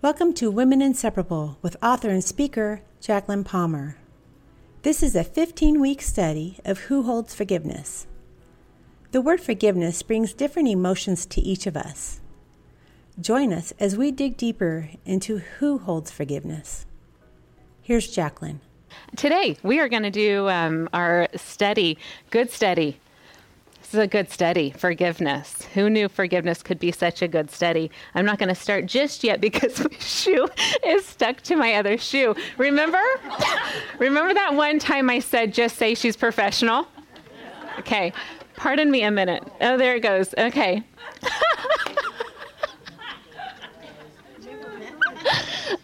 Welcome to Women Inseparable with author and speaker Jacqueline Palmer. This is a 15 week study of who holds forgiveness. The word forgiveness brings different emotions to each of us. Join us as we dig deeper into who holds forgiveness. Here's Jacqueline. Today, we are going to do um, our study, good study this is a good study, forgiveness. Who knew forgiveness could be such a good study? I'm not going to start just yet because my shoe is stuck to my other shoe. Remember? Remember that one time I said, just say she's professional? Okay. Pardon me a minute. Oh, there it goes. Okay.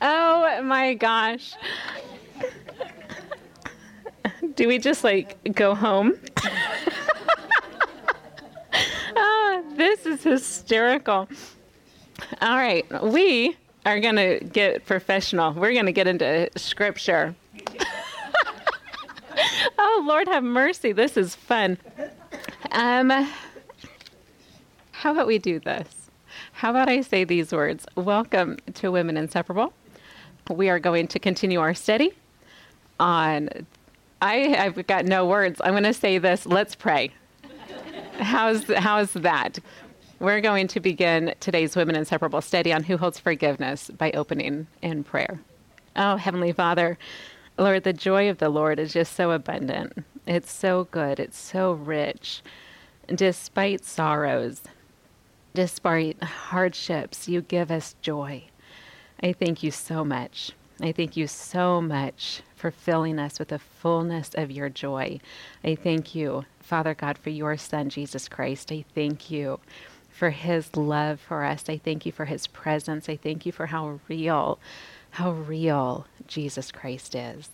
oh my gosh. Do we just like go home? this is hysterical. All right, we are going to get professional. We're going to get into scripture. oh, Lord have mercy. This is fun. Um, how about we do this? How about I say these words? Welcome to Women Inseparable. We are going to continue our study on. I, I've got no words. I'm going to say this. Let's pray. How's, how's that? We're going to begin today's Women Inseparable study on who holds forgiveness by opening in prayer. Oh, Heavenly Father, Lord, the joy of the Lord is just so abundant. It's so good. It's so rich. Despite sorrows, despite hardships, you give us joy. I thank you so much. I thank you so much for filling us with the fullness of your joy. I thank you Father God, for your Son, Jesus Christ. I thank you for his love for us. I thank you for his presence. I thank you for how real, how real Jesus Christ is.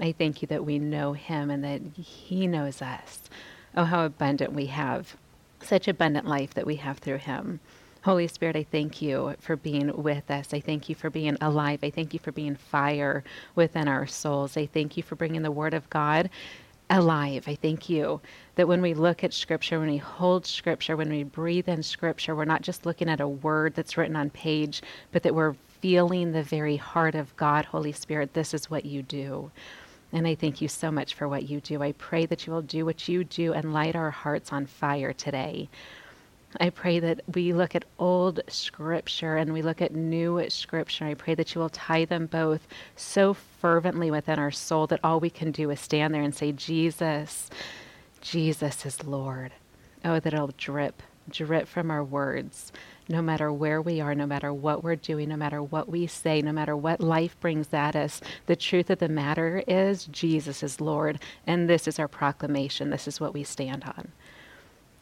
I thank you that we know him and that he knows us. Oh, how abundant we have, such abundant life that we have through him. Holy Spirit, I thank you for being with us. I thank you for being alive. I thank you for being fire within our souls. I thank you for bringing the Word of God alive. I thank you that when we look at Scripture, when we hold Scripture, when we breathe in Scripture, we're not just looking at a word that's written on page, but that we're feeling the very heart of God, Holy Spirit. This is what you do. And I thank you so much for what you do. I pray that you will do what you do and light our hearts on fire today. I pray that we look at old scripture and we look at new scripture. I pray that you will tie them both so fervently within our soul that all we can do is stand there and say, Jesus, Jesus is Lord. Oh, that it'll drip, drip from our words, no matter where we are, no matter what we're doing, no matter what we say, no matter what life brings at us. The truth of the matter is, Jesus is Lord, and this is our proclamation. This is what we stand on.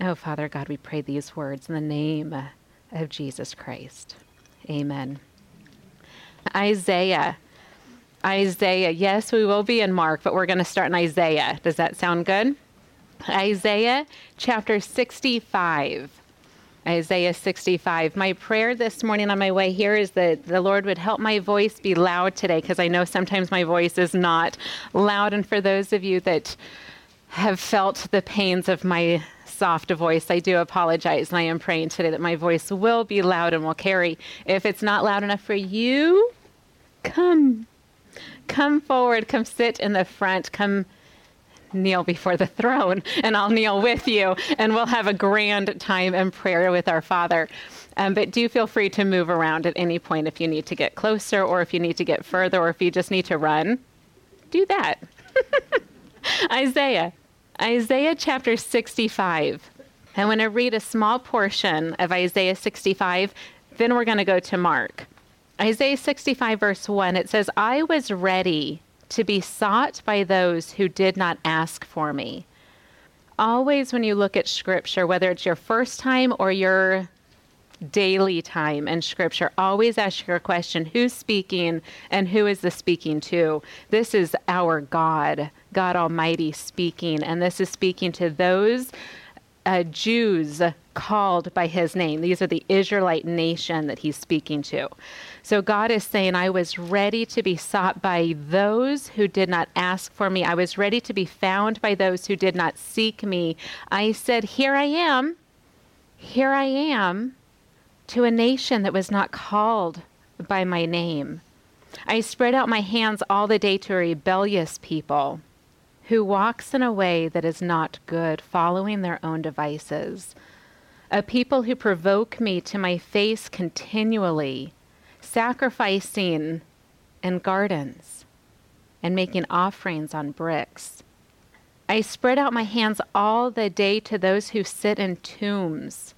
Oh, Father God, we pray these words in the name of Jesus Christ. Amen. Isaiah. Isaiah. Yes, we will be in Mark, but we're going to start in Isaiah. Does that sound good? Isaiah chapter 65. Isaiah 65. My prayer this morning on my way here is that the Lord would help my voice be loud today because I know sometimes my voice is not loud. And for those of you that have felt the pains of my soft voice. I do apologize, and I am praying today that my voice will be loud and will carry. If it's not loud enough for you, come. Come forward, come sit in the front, come kneel before the throne, and I'll kneel with you, and we'll have a grand time in prayer with our Father. Um, but do feel free to move around at any point if you need to get closer, or if you need to get further, or if you just need to run. Do that. Isaiah Isaiah chapter 65. I want to read a small portion of Isaiah 65, then we're going to go to Mark. Isaiah 65, verse 1, it says, I was ready to be sought by those who did not ask for me. Always, when you look at scripture, whether it's your first time or your daily time in scripture, always ask your question who's speaking and who is the speaking to? This is our God. God Almighty speaking, and this is speaking to those uh, Jews called by his name. These are the Israelite nation that he's speaking to. So God is saying, I was ready to be sought by those who did not ask for me. I was ready to be found by those who did not seek me. I said, Here I am. Here I am to a nation that was not called by my name. I spread out my hands all the day to a rebellious people who walks in a way that is not good, following their own devices. A people who provoke me to my face continually, sacrificing in gardens and making offerings on bricks. I spread out my hands all the day to those who sit in tombs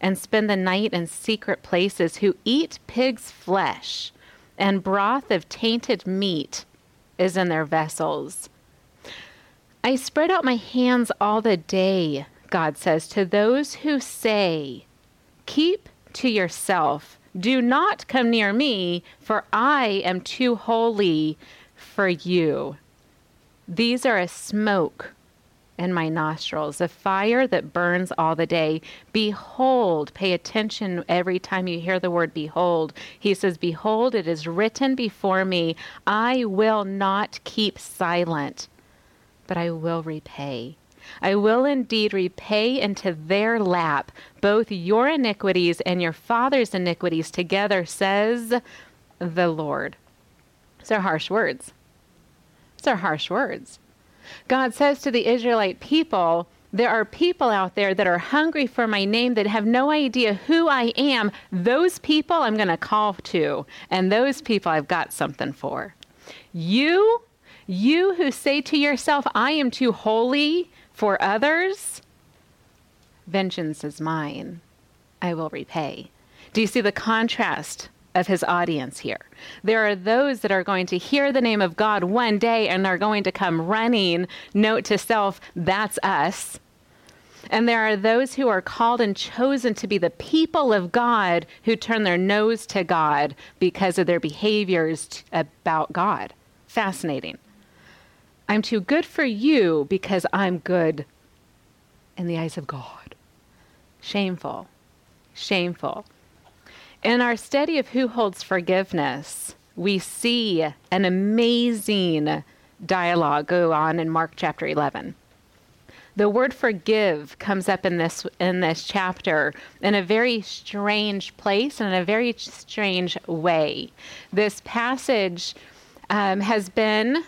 and spend the night in secret places, who eat pig's flesh, and broth of tainted meat is in their vessels. I spread out my hands all the day, God says, to those who say, Keep to yourself, do not come near me, for I am too holy for you. These are a smoke in my nostrils, a fire that burns all the day. Behold, pay attention every time you hear the word behold. He says, Behold, it is written before me, I will not keep silent, but I will repay. I will indeed repay into their lap both your iniquities and your father's iniquities together, says the Lord. These are harsh words. These are harsh words. God says to the Israelite people, there are people out there that are hungry for my name that have no idea who I am. Those people I'm going to call to, and those people I've got something for. You, you who say to yourself, I am too holy for others, vengeance is mine. I will repay. Do you see the contrast of his audience here. There are those that are going to hear the name of God one day and are going to come running, note to self, that's us. And there are those who are called and chosen to be the people of God who turn their nose to God because of their behaviors t- about God. Fascinating. I'm too good for you because I'm good in the eyes of God. Shameful. Shameful. In our study of who holds forgiveness, we see an amazing dialogue go on in Mark chapter 11. The word forgive comes up in this in this chapter in a very strange place and in a very strange way. This passage um, has been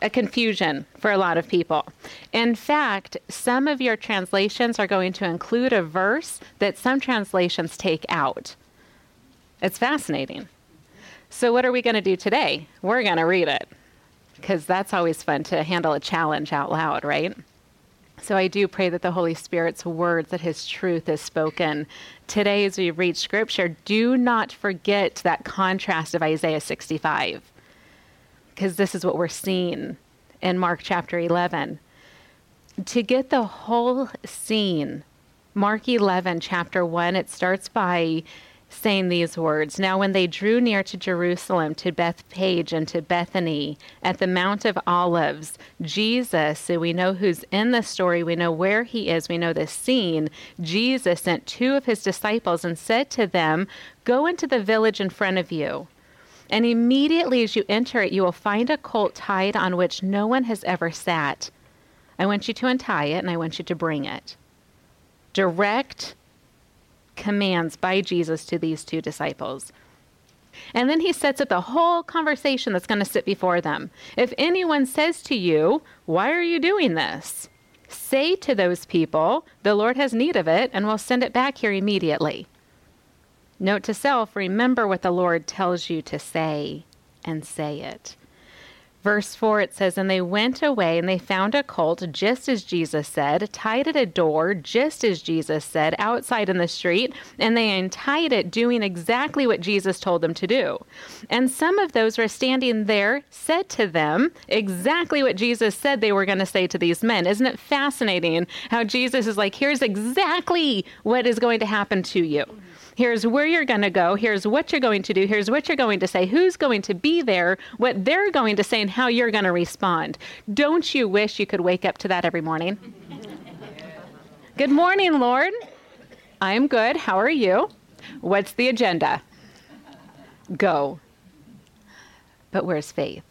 a confusion for a lot of people. In fact, some of your translations are going to include a verse that some translations take out. It's fascinating. So, what are we going to do today? We're going to read it because that's always fun to handle a challenge out loud, right? So, I do pray that the Holy Spirit's words, that His truth is spoken. Today, as we read Scripture, do not forget that contrast of Isaiah 65 because this is what we're seeing in Mark chapter 11. To get the whole scene, Mark 11, chapter 1, it starts by saying these words Now, when they drew near to Jerusalem, to Bethphage, and to Bethany, at the Mount of Olives, Jesus, so we know who's in the story, we know where he is, we know the scene. Jesus sent two of his disciples and said to them, Go into the village in front of you. And immediately as you enter it, you will find a colt tied on which no one has ever sat. I want you to untie it and I want you to bring it. Direct commands by Jesus to these two disciples. And then he sets up the whole conversation that's going to sit before them. If anyone says to you, Why are you doing this? Say to those people, The Lord has need of it, and will send it back here immediately. Note to self, remember what the Lord tells you to say, and say it. Verse 4 it says, And they went away and they found a colt, just as Jesus said, tied at a door, just as Jesus said, outside in the street, and they untied it, doing exactly what Jesus told them to do. And some of those who were standing there said to them exactly what Jesus said they were going to say to these men. Isn't it fascinating how Jesus is like, Here's exactly what is going to happen to you. Here's where you're going to go. Here's what you're going to do. Here's what you're going to say. Who's going to be there, what they're going to say, and how you're going to respond. Don't you wish you could wake up to that every morning? good morning, Lord. I'm good. How are you? What's the agenda? Go. But where's faith?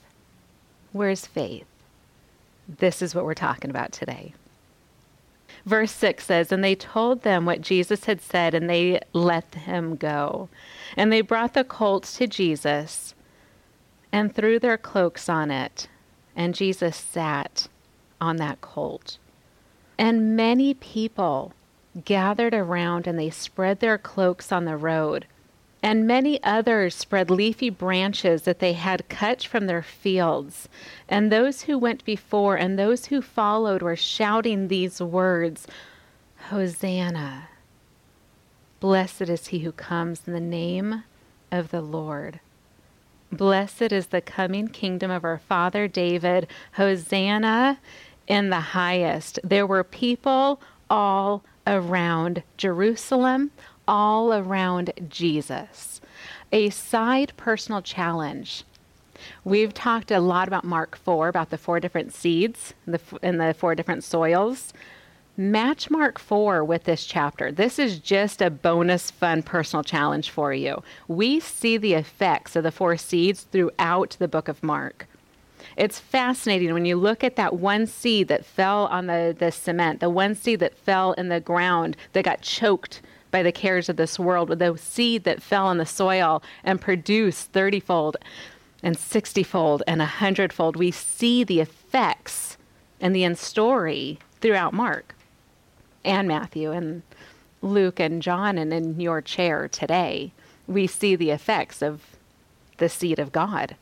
Where's faith? This is what we're talking about today. Verse 6 says, And they told them what Jesus had said, and they let him go. And they brought the colt to Jesus and threw their cloaks on it. And Jesus sat on that colt. And many people gathered around and they spread their cloaks on the road. And many others spread leafy branches that they had cut from their fields. And those who went before and those who followed were shouting these words Hosanna! Blessed is he who comes in the name of the Lord. Blessed is the coming kingdom of our father David. Hosanna in the highest. There were people all around Jerusalem, all around Jesus. A side personal challenge. We've talked a lot about Mark 4, about the four different seeds and the four different soils. Match Mark 4 with this chapter. This is just a bonus fun personal challenge for you. We see the effects of the four seeds throughout the book of Mark. It's fascinating when you look at that one seed that fell on the, the cement, the one seed that fell in the ground that got choked by the cares of this world, with the seed that fell on the soil and produced 30 fold and 60 fold and 100 fold. We see the effects and the end story throughout Mark and Matthew and Luke and John and in your chair today. We see the effects of the seed of God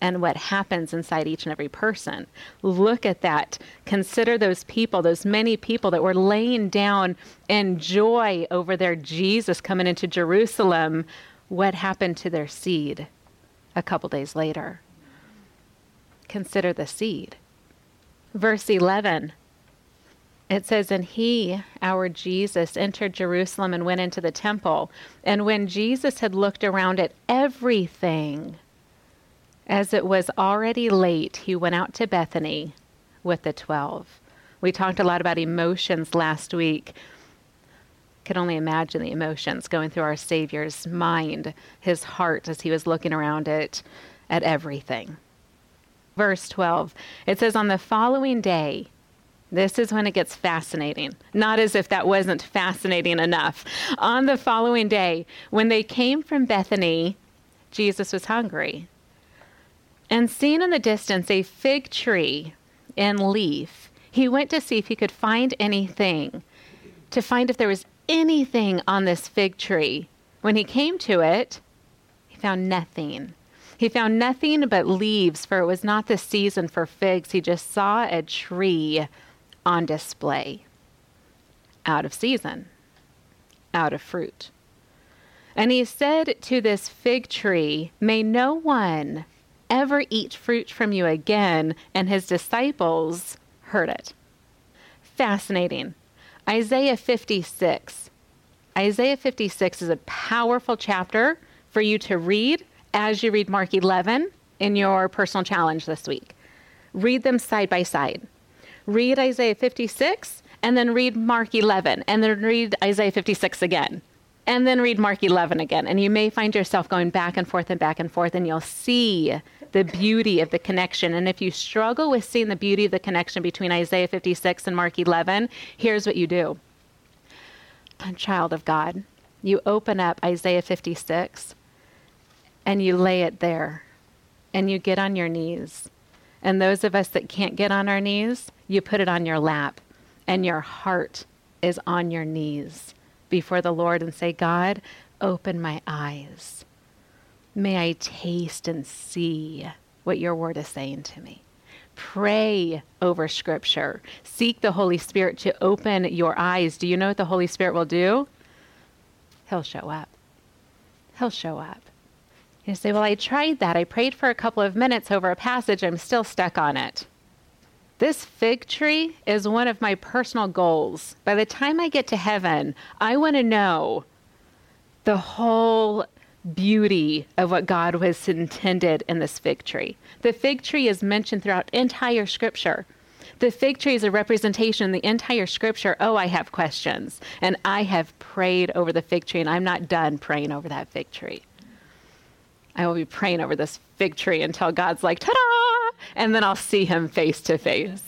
and what happens inside each and every person. Look at that. Consider those people, those many people that were laying down in joy over their Jesus coming into Jerusalem. What happened to their seed a couple days later? Consider the seed. Verse 11. It says, And he, our Jesus, entered Jerusalem and went into the temple. And when Jesus had looked around at everything, as it was already late, he went out to Bethany with the twelve. We talked a lot about emotions last week. Can only imagine the emotions going through our Savior's mind, his heart, as he was looking around at, at everything. Verse 12, it says, On the following day, this is when it gets fascinating. Not as if that wasn't fascinating enough. On the following day, when they came from Bethany, Jesus was hungry. And seeing in the distance a fig tree in leaf, he went to see if he could find anything, to find if there was anything on this fig tree. When he came to it, he found nothing. He found nothing but leaves, for it was not the season for figs. He just saw a tree on display, out of season, out of fruit. And he said to this fig tree, May no one ever eat fruit from you again. And his disciples heard it. Fascinating. Isaiah 56. Isaiah 56 is a powerful chapter for you to read as you read Mark 11 in your personal challenge this week. Read them side by side. Read Isaiah 56 and then read Mark 11 and then read Isaiah 56 again and then read Mark 11 again. And you may find yourself going back and forth and back and forth, and you'll see the beauty of the connection. And if you struggle with seeing the beauty of the connection between Isaiah 56 and Mark 11, here's what you do. Child of God, you open up Isaiah 56 and you lay it there and you get on your knees. And those of us that can't get on our knees, you put it on your lap and your heart is on your knees before the Lord and say, God, open my eyes. May I taste and see what your word is saying to me. Pray over scripture. Seek the Holy Spirit to open your eyes. Do you know what the Holy Spirit will do? He'll show up. He'll show up. You say, Well, I tried that. I prayed for a couple of minutes over a passage. I'm still stuck on it. This fig tree is one of my personal goals. By the time I get to heaven, I want to know the whole beauty of what God was intended in this fig tree. The fig tree is mentioned throughout entire scripture. The fig tree is a representation in the entire scripture. Oh, I have questions. And I have prayed over the fig tree, and I'm not done praying over that fig tree. I will be praying over this fig tree until God's like, ta da! And then I'll see him face to face.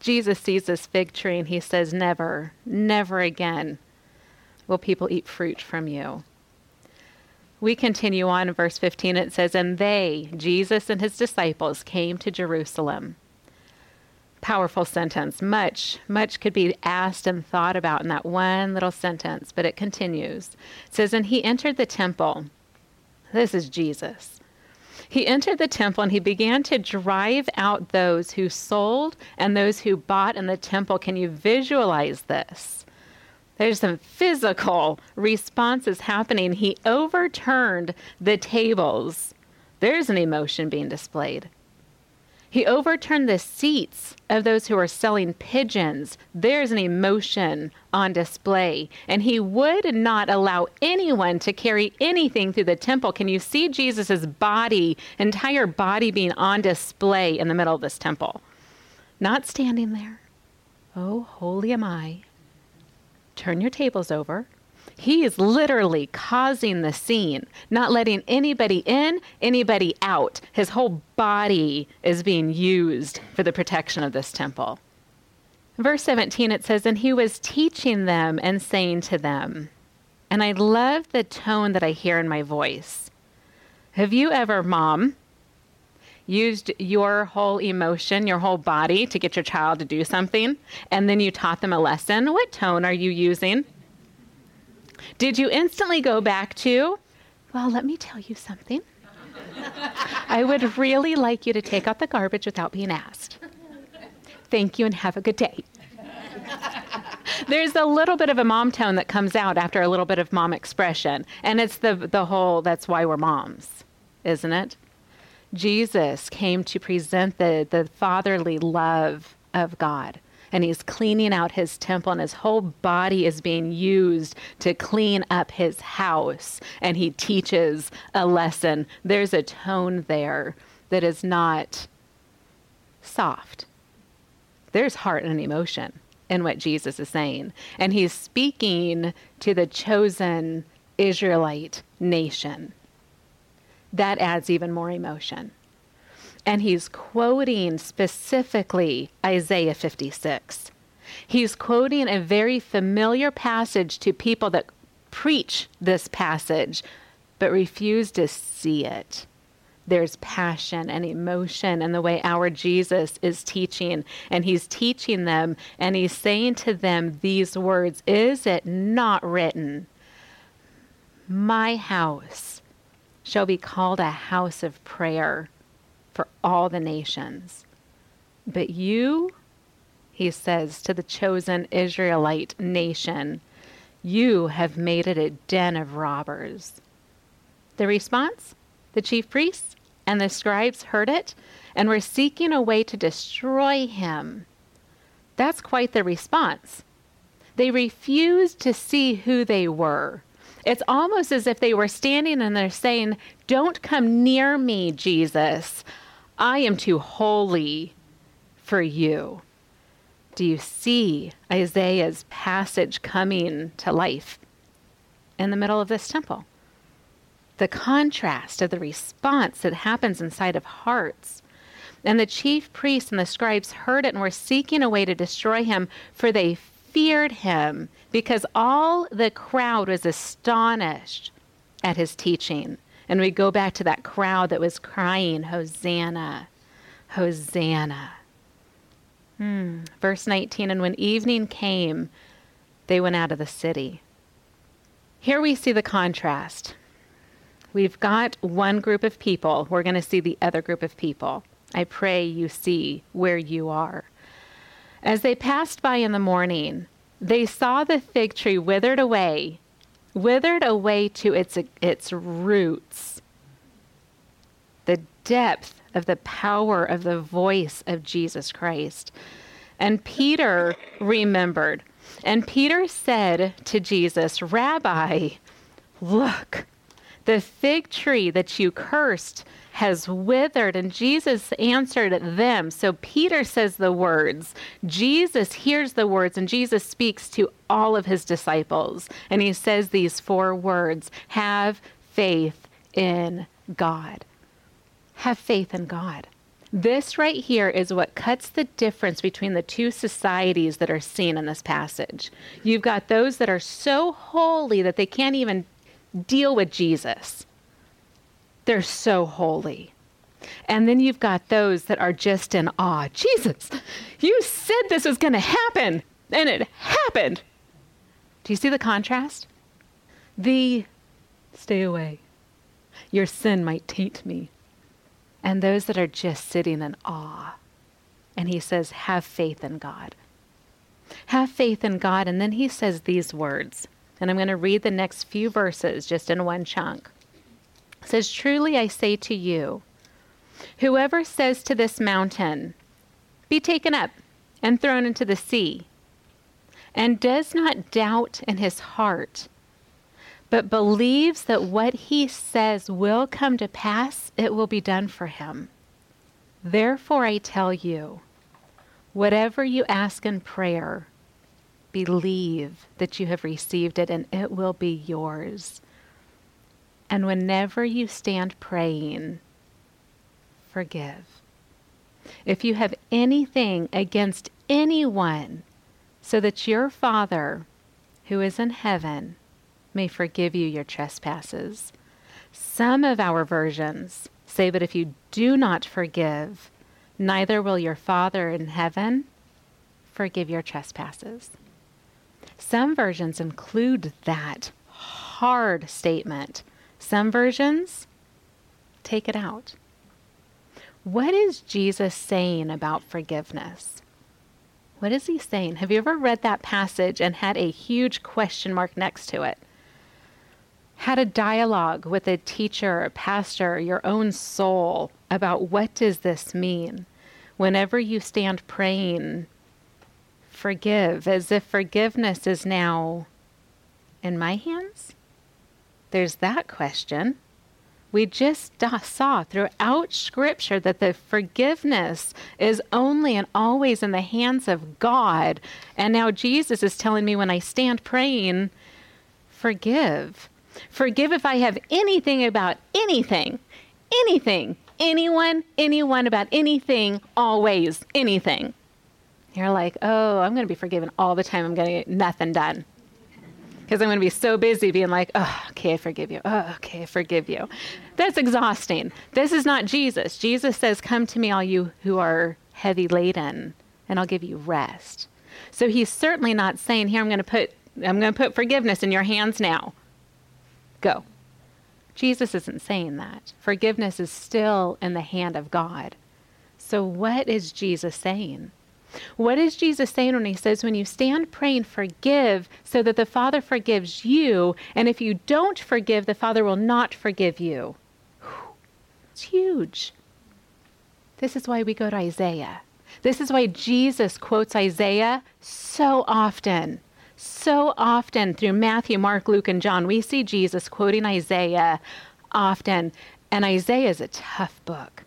Jesus sees this fig tree and he says, Never, never again will people eat fruit from you. We continue on in verse 15. It says, And they, Jesus and his disciples, came to Jerusalem. Powerful sentence. Much, much could be asked and thought about in that one little sentence, but it continues. It says, And he entered the temple. This is Jesus. He entered the temple and he began to drive out those who sold and those who bought in the temple. Can you visualize this? There's some physical responses happening. He overturned the tables. There's an emotion being displayed. He overturned the seats of those who were selling pigeons. There's an emotion on display. And he would not allow anyone to carry anything through the temple. Can you see Jesus' body, entire body being on display in the middle of this temple? Not standing there. Oh, holy am I. Turn your tables over. He is literally causing the scene, not letting anybody in, anybody out. His whole body is being used for the protection of this temple. Verse 17, it says, And he was teaching them and saying to them, and I love the tone that I hear in my voice. Have you ever, mom, used your whole emotion, your whole body to get your child to do something, and then you taught them a lesson? What tone are you using? Did you instantly go back to, well, let me tell you something? I would really like you to take out the garbage without being asked. Thank you and have a good day. There's a little bit of a mom tone that comes out after a little bit of mom expression. And it's the, the whole, that's why we're moms, isn't it? Jesus came to present the, the fatherly love of God and he's cleaning out his temple, and his whole body is being used to clean up his house. And he teaches a lesson. There's a tone there that is not soft, there's heart and emotion in what Jesus is saying. And he's speaking to the chosen Israelite nation. That adds even more emotion and he's quoting specifically Isaiah 56. He's quoting a very familiar passage to people that preach this passage but refuse to see it. There's passion and emotion in the way our Jesus is teaching, and he's teaching them, and he's saying to them these words Is it not written, My house shall be called a house of prayer? for all the nations. But you, he says to the chosen Israelite nation, you have made it a den of robbers. The response? The chief priests and the scribes heard it and were seeking a way to destroy him. That's quite the response. They refused to see who they were. It's almost as if they were standing and they're saying, Don't come near me, Jesus. I am too holy for you. Do you see Isaiah's passage coming to life in the middle of this temple? The contrast of the response that happens inside of hearts. And the chief priests and the scribes heard it and were seeking a way to destroy him, for they feared him because all the crowd was astonished at his teaching. And we go back to that crowd that was crying, Hosanna, Hosanna. Hmm. Verse 19 And when evening came, they went out of the city. Here we see the contrast. We've got one group of people. We're going to see the other group of people. I pray you see where you are. As they passed by in the morning, they saw the fig tree withered away withered away to its, its roots. The depth of the power of the voice of Jesus Christ. And Peter remembered. And Peter said to Jesus, Rabbi, look, the fig tree that you cursed has withered. And Jesus answered them. So Peter says the words. Jesus hears the words, and Jesus speaks to all of his disciples. And he says these four words Have faith in God. Have faith in God. This right here is what cuts the difference between the two societies that are seen in this passage. You've got those that are so holy that they can't even deal with Jesus. They're so holy. And then you've got those that are just in awe. Jesus, you said this was going to happen, and it happened. Do you see the contrast? The stay away. Your sin might taint me. And those that are just sitting in awe. And he says, have faith in God. Have faith in God. And then he says these words. And I'm going to read the next few verses just in one chunk. It says, Truly I say to you, whoever says to this mountain, Be taken up and thrown into the sea, and does not doubt in his heart, but believes that what he says will come to pass, it will be done for him. Therefore, I tell you, whatever you ask in prayer, believe that you have received it and it will be yours. And whenever you stand praying, forgive. If you have anything against anyone, so that your Father, who is in heaven, may forgive you your trespasses. Some of our versions say, But if you do not forgive, neither will your Father in heaven forgive your trespasses. Some versions include that hard statement. Some versions take it out. What is Jesus saying about forgiveness? What is he saying? Have you ever read that passage and had a huge question mark next to it? Had a dialogue with a teacher, a pastor, your own soul about what does this mean? Whenever you stand praying, forgive as if forgiveness is now in my hands? There's that question. We just saw throughout Scripture that the forgiveness is only and always in the hands of God. And now Jesus is telling me when I stand praying, forgive. Forgive if I have anything about anything, anything, anyone, anyone about anything, always, anything. You're like, oh, I'm going to be forgiven all the time. I'm going to get nothing done because I'm going to be so busy being like, oh, okay, I forgive you. Oh, okay, I forgive you. That's exhausting. This is not Jesus. Jesus says, Come to me, all you who are heavy laden, and I'll give you rest. So he's certainly not saying, Here, I'm going to put. I'm going to put forgiveness in your hands now. Go. Jesus isn't saying that. Forgiveness is still in the hand of God. So, what is Jesus saying? What is Jesus saying when he says, when you stand praying, forgive so that the Father forgives you, and if you don't forgive, the Father will not forgive you? It's huge. This is why we go to Isaiah. This is why Jesus quotes Isaiah so often. So often through Matthew, Mark, Luke, and John, we see Jesus quoting Isaiah often. And Isaiah is a tough book.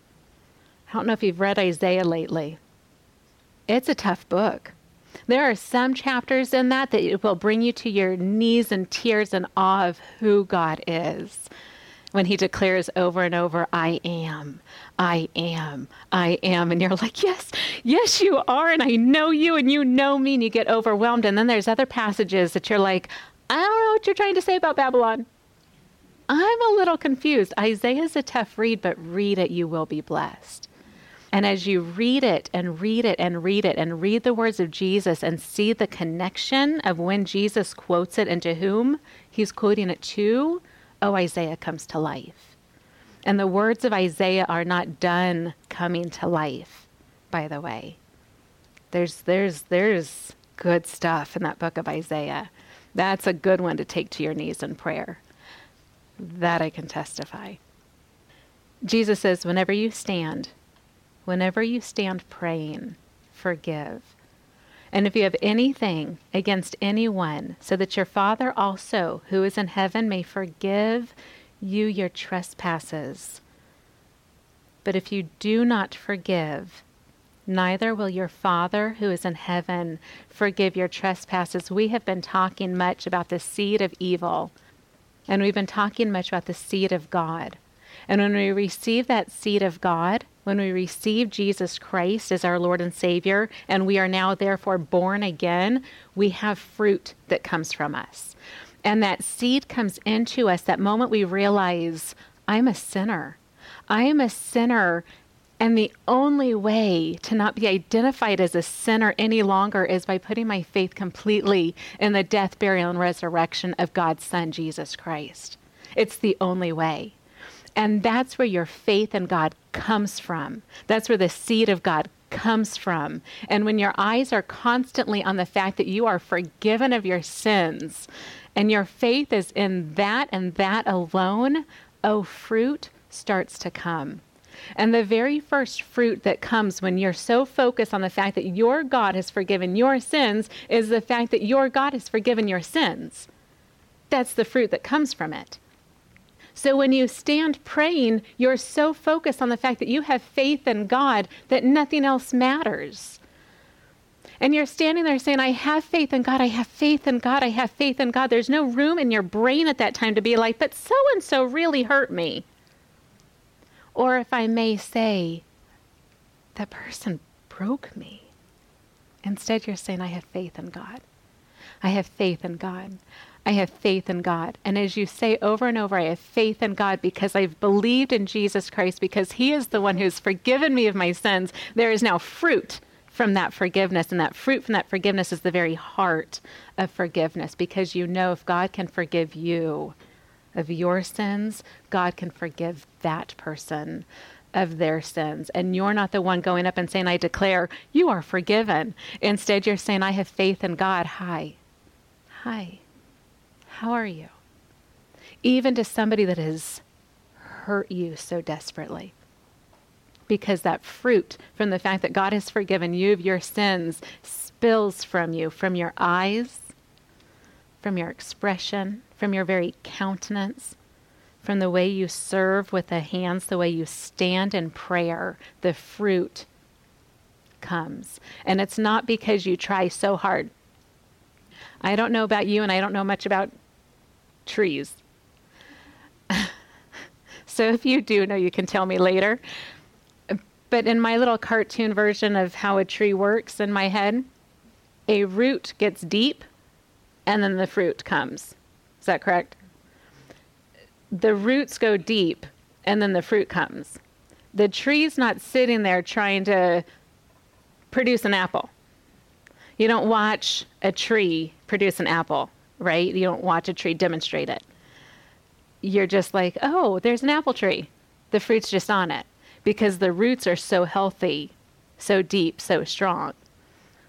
I don't know if you've read Isaiah lately. It's a tough book. There are some chapters in that that will bring you to your knees and tears in awe of who God is. When he declares over and over, I am, I am, I am. And you're like, yes, yes, you are. And I know you and you know me. And you get overwhelmed. And then there's other passages that you're like, I don't know what you're trying to say about Babylon. I'm a little confused. Isaiah is a tough read, but read it, you will be blessed. And as you read it and read it and read it and read the words of Jesus and see the connection of when Jesus quotes it and to whom he's quoting it to, oh, Isaiah comes to life. And the words of Isaiah are not done coming to life, by the way. There's, there's, there's good stuff in that book of Isaiah. That's a good one to take to your knees in prayer. That I can testify. Jesus says, whenever you stand, whenever you stand praying, forgive. And if you have anything against anyone, so that your Father also, who is in heaven, may forgive you your trespasses. But if you do not forgive, neither will your Father who is in heaven forgive your trespasses. We have been talking much about the seed of evil, and we've been talking much about the seed of God. And when we receive that seed of God, when we receive Jesus Christ as our Lord and Savior, and we are now therefore born again, we have fruit that comes from us. And that seed comes into us that moment we realize, I'm a sinner. I am a sinner. And the only way to not be identified as a sinner any longer is by putting my faith completely in the death, burial, and resurrection of God's Son, Jesus Christ. It's the only way. And that's where your faith in God comes from. That's where the seed of God comes from. And when your eyes are constantly on the fact that you are forgiven of your sins and your faith is in that and that alone, oh, fruit starts to come. And the very first fruit that comes when you're so focused on the fact that your God has forgiven your sins is the fact that your God has forgiven your sins. That's the fruit that comes from it. So when you stand praying, you're so focused on the fact that you have faith in God that nothing else matters. And you're standing there saying, I have faith in God, I have faith in God, I have faith in God. There's no room in your brain at that time to be like, but so and so really hurt me. Or if I may say, that person broke me. Instead, you're saying, I have faith in God. I have faith in God. I have faith in God. And as you say over and over, I have faith in God because I've believed in Jesus Christ, because He is the one who's forgiven me of my sins. There is now fruit from that forgiveness. And that fruit from that forgiveness is the very heart of forgiveness because you know if God can forgive you of your sins, God can forgive that person of their sins. And you're not the one going up and saying, I declare you are forgiven. Instead, you're saying, I have faith in God. Hi. Hi. How are you? Even to somebody that has hurt you so desperately. Because that fruit from the fact that God has forgiven you of your sins spills from you, from your eyes, from your expression, from your very countenance, from the way you serve with the hands, the way you stand in prayer. The fruit comes. And it's not because you try so hard. I don't know about you, and I don't know much about trees. so if you do know, you can tell me later. But in my little cartoon version of how a tree works in my head, a root gets deep and then the fruit comes. Is that correct? The roots go deep and then the fruit comes. The tree's not sitting there trying to produce an apple. You don't watch a tree produce an apple right? You don't watch a tree demonstrate it. You're just like, oh, there's an apple tree. The fruit's just on it because the roots are so healthy, so deep, so strong.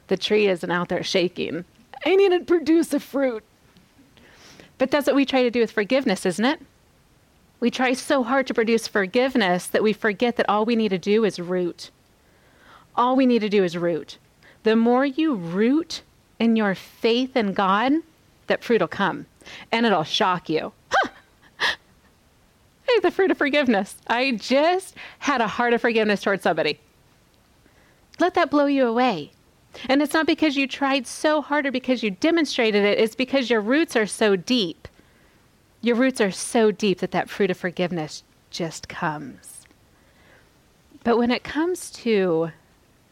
The tree isn't out there shaking. I need to produce a fruit. But that's what we try to do with forgiveness, isn't it? We try so hard to produce forgiveness that we forget that all we need to do is root. All we need to do is root. The more you root in your faith in God, that fruit will come and it'll shock you. Huh. Hey, the fruit of forgiveness. I just had a heart of forgiveness towards somebody. Let that blow you away. And it's not because you tried so hard or because you demonstrated it, it's because your roots are so deep. Your roots are so deep that that fruit of forgiveness just comes. But when it comes to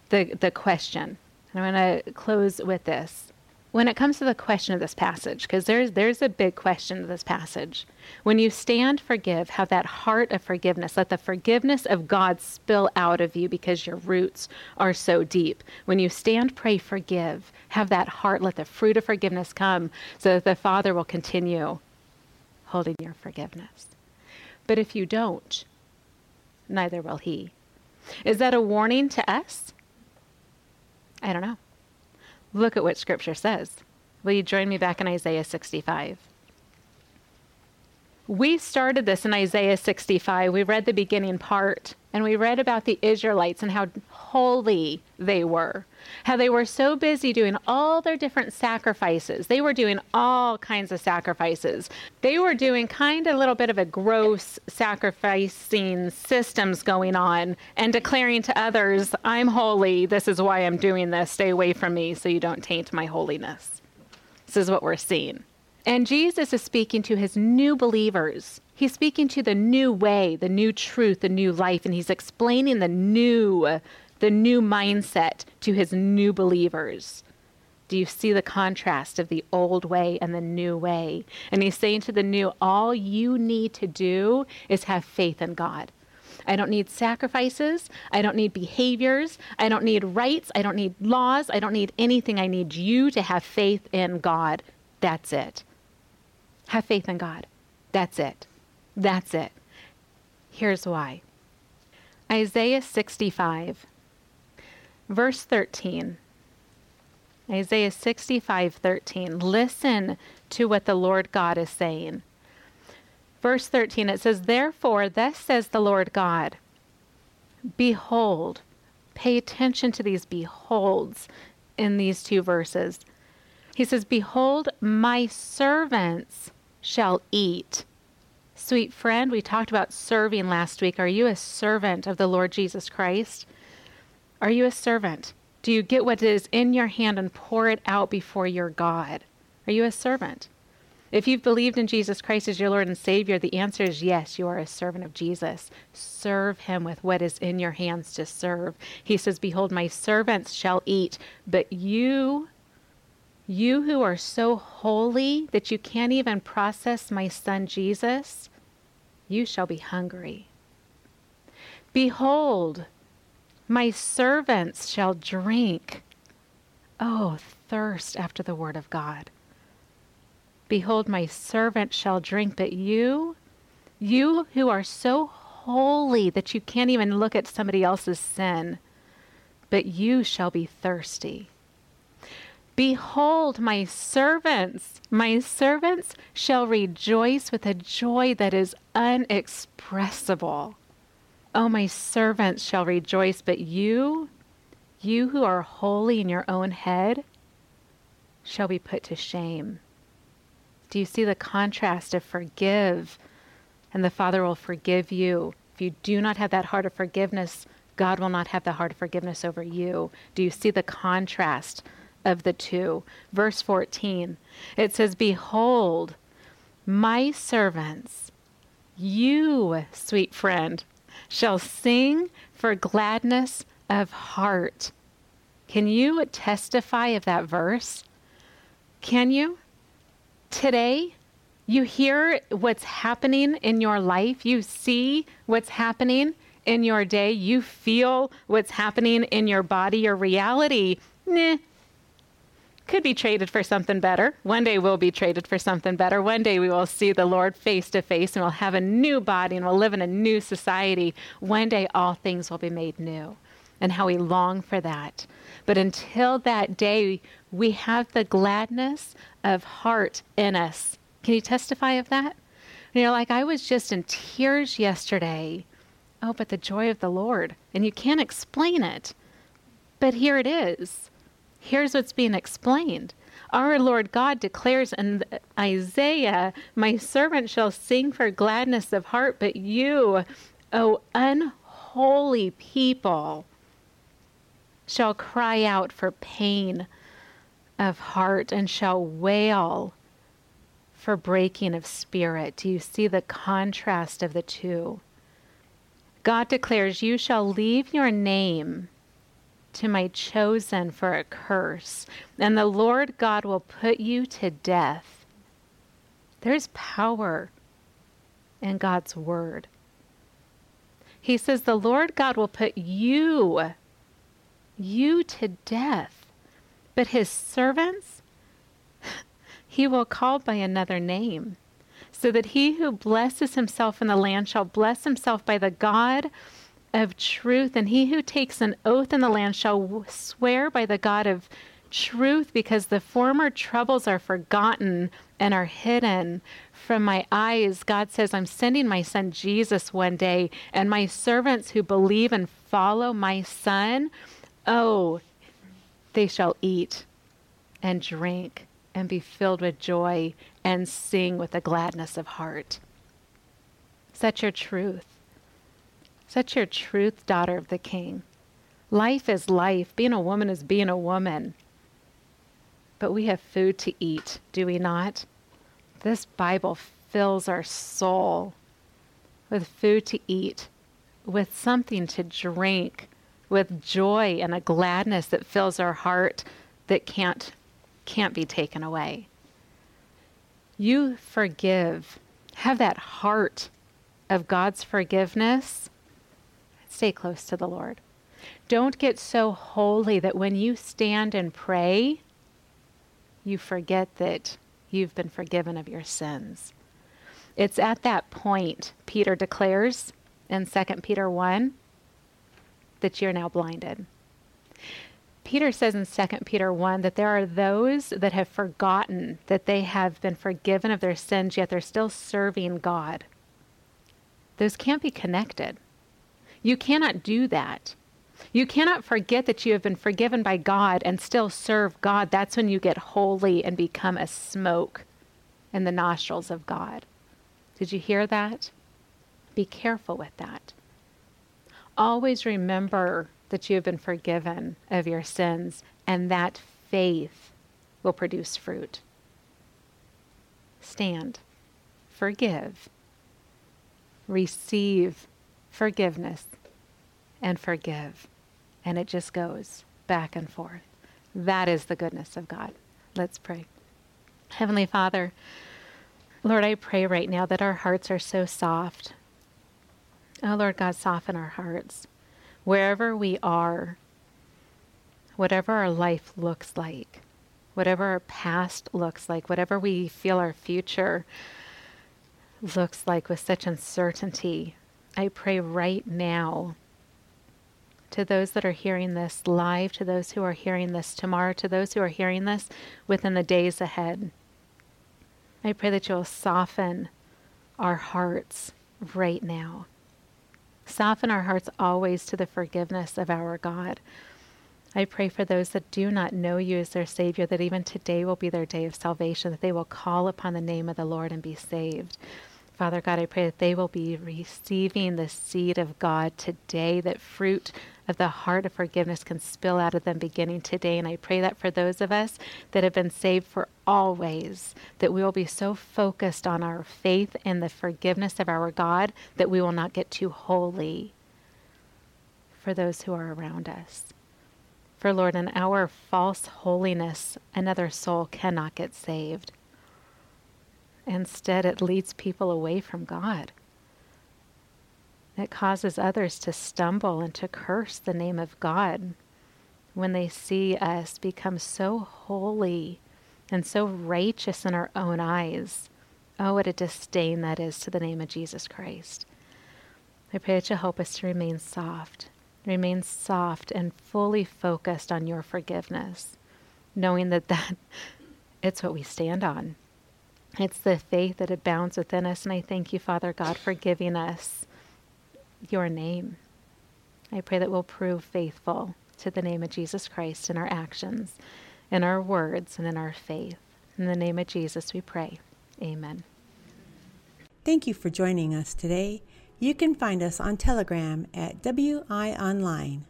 the, the question, and I'm going to close with this when it comes to the question of this passage, because there's there's a big question to this passage. When you stand, forgive, have that heart of forgiveness. Let the forgiveness of God spill out of you because your roots are so deep. When you stand, pray, forgive. Have that heart. Let the fruit of forgiveness come so that the Father will continue holding your forgiveness. But if you don't, neither will He. Is that a warning to us? I don't know. Look at what Scripture says. Will you join me back in Isaiah 65? We started this in Isaiah 65. We read the beginning part and we read about the Israelites and how holy they were. How they were so busy doing all their different sacrifices. They were doing all kinds of sacrifices. They were doing kind of a little bit of a gross sacrificing systems going on and declaring to others, I'm holy. This is why I'm doing this. Stay away from me so you don't taint my holiness. This is what we're seeing. And Jesus is speaking to his new believers He's speaking to the new way, the new truth, the new life, and he's explaining the new, the new mindset to his new believers. Do you see the contrast of the old way and the new way? And he's saying to the new, all you need to do is have faith in God. I don't need sacrifices. I don't need behaviors. I don't need rights. I don't need laws. I don't need anything. I need you to have faith in God. That's it. Have faith in God. That's it. That's it. Here's why Isaiah 65, verse 13. Isaiah 65, 13. Listen to what the Lord God is saying. Verse 13, it says, Therefore, thus says the Lord God, Behold, pay attention to these beholds in these two verses. He says, Behold, my servants shall eat Sweet friend, we talked about serving last week. Are you a servant of the Lord Jesus Christ? Are you a servant? Do you get what is in your hand and pour it out before your God? Are you a servant? If you've believed in Jesus Christ as your Lord and Savior, the answer is yes, you are a servant of Jesus. Serve him with what is in your hands to serve. He says, Behold, my servants shall eat, but you you who are so holy that you can't even process my son Jesus, you shall be hungry. Behold, my servants shall drink. Oh, thirst after the word of God. Behold, my servant shall drink, but you, you who are so holy that you can't even look at somebody else's sin, but you shall be thirsty. Behold, my servants, my servants shall rejoice with a joy that is unexpressible. Oh, my servants shall rejoice, but you, you who are holy in your own head, shall be put to shame. Do you see the contrast of forgive, and the Father will forgive you? If you do not have that heart of forgiveness, God will not have the heart of forgiveness over you. Do you see the contrast? Of the two. Verse 14, it says, Behold, my servants, you, sweet friend, shall sing for gladness of heart. Can you testify of that verse? Can you? Today, you hear what's happening in your life, you see what's happening in your day, you feel what's happening in your body, your reality. Nah, could be traded for something better. One day we'll be traded for something better. One day we will see the Lord face to face and we'll have a new body and we'll live in a new society. One day all things will be made new. And how we long for that. But until that day, we have the gladness of heart in us. Can you testify of that? You know, like I was just in tears yesterday. Oh, but the joy of the Lord. And you can't explain it. But here it is. Here's what's being explained. Our Lord God declares in Isaiah, My servant shall sing for gladness of heart, but you, O unholy people, shall cry out for pain of heart and shall wail for breaking of spirit. Do you see the contrast of the two? God declares, You shall leave your name to my chosen for a curse, and the Lord God will put you to death. There's power in God's word. He says, The Lord God will put you, you to death, but his servants, he will call by another name, so that he who blesses himself in the land shall bless himself by the God of truth, and he who takes an oath in the land shall swear by the God of truth, because the former troubles are forgotten and are hidden from my eyes. God says, I'm sending my son Jesus one day, and my servants who believe and follow my son, oh, they shall eat and drink and be filled with joy and sing with a gladness of heart. Such your truth. Such your truth, daughter of the king. Life is life. Being a woman is being a woman. But we have food to eat, do we not? This Bible fills our soul with food to eat, with something to drink, with joy and a gladness that fills our heart that can't can't be taken away. You forgive. Have that heart of God's forgiveness. Stay close to the Lord. Don't get so holy that when you stand and pray, you forget that you've been forgiven of your sins. It's at that point, Peter declares in 2 Peter 1, that you're now blinded. Peter says in 2 Peter 1 that there are those that have forgotten that they have been forgiven of their sins, yet they're still serving God. Those can't be connected. You cannot do that. You cannot forget that you have been forgiven by God and still serve God. That's when you get holy and become a smoke in the nostrils of God. Did you hear that? Be careful with that. Always remember that you have been forgiven of your sins, and that faith will produce fruit. Stand, forgive, receive forgiveness, and forgive. And it just goes back and forth. That is the goodness of God. Let's pray. Heavenly Father, Lord, I pray right now that our hearts are so soft. Oh, Lord God, soften our hearts. Wherever we are, whatever our life looks like, whatever our past looks like, whatever we feel our future looks like with such uncertainty, I pray right now to those that are hearing this live, to those who are hearing this tomorrow, to those who are hearing this within the days ahead. I pray that you'll soften our hearts right now. Soften our hearts always to the forgiveness of our God. I pray for those that do not know you as their Savior, that even today will be their day of salvation, that they will call upon the name of the Lord and be saved. Father God, I pray that they will be receiving the seed of God today, that fruit of the heart of forgiveness can spill out of them beginning today. And I pray that for those of us that have been saved for always, that we will be so focused on our faith and the forgiveness of our God that we will not get too holy for those who are around us. For Lord, in our false holiness, another soul cannot get saved. Instead, it leads people away from God. It causes others to stumble and to curse the name of God when they see us become so holy and so righteous in our own eyes. Oh, what a disdain that is to the name of Jesus Christ. I pray that you help us to remain soft, remain soft and fully focused on your forgiveness, knowing that, that it's what we stand on. It's the faith that abounds within us. And I thank you, Father God, for giving us your name. I pray that we'll prove faithful to the name of Jesus Christ in our actions, in our words, and in our faith. In the name of Jesus, we pray. Amen. Thank you for joining us today. You can find us on Telegram at WI Online.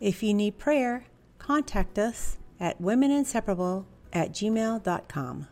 If you need prayer, contact us at womeninseparable at gmail.com.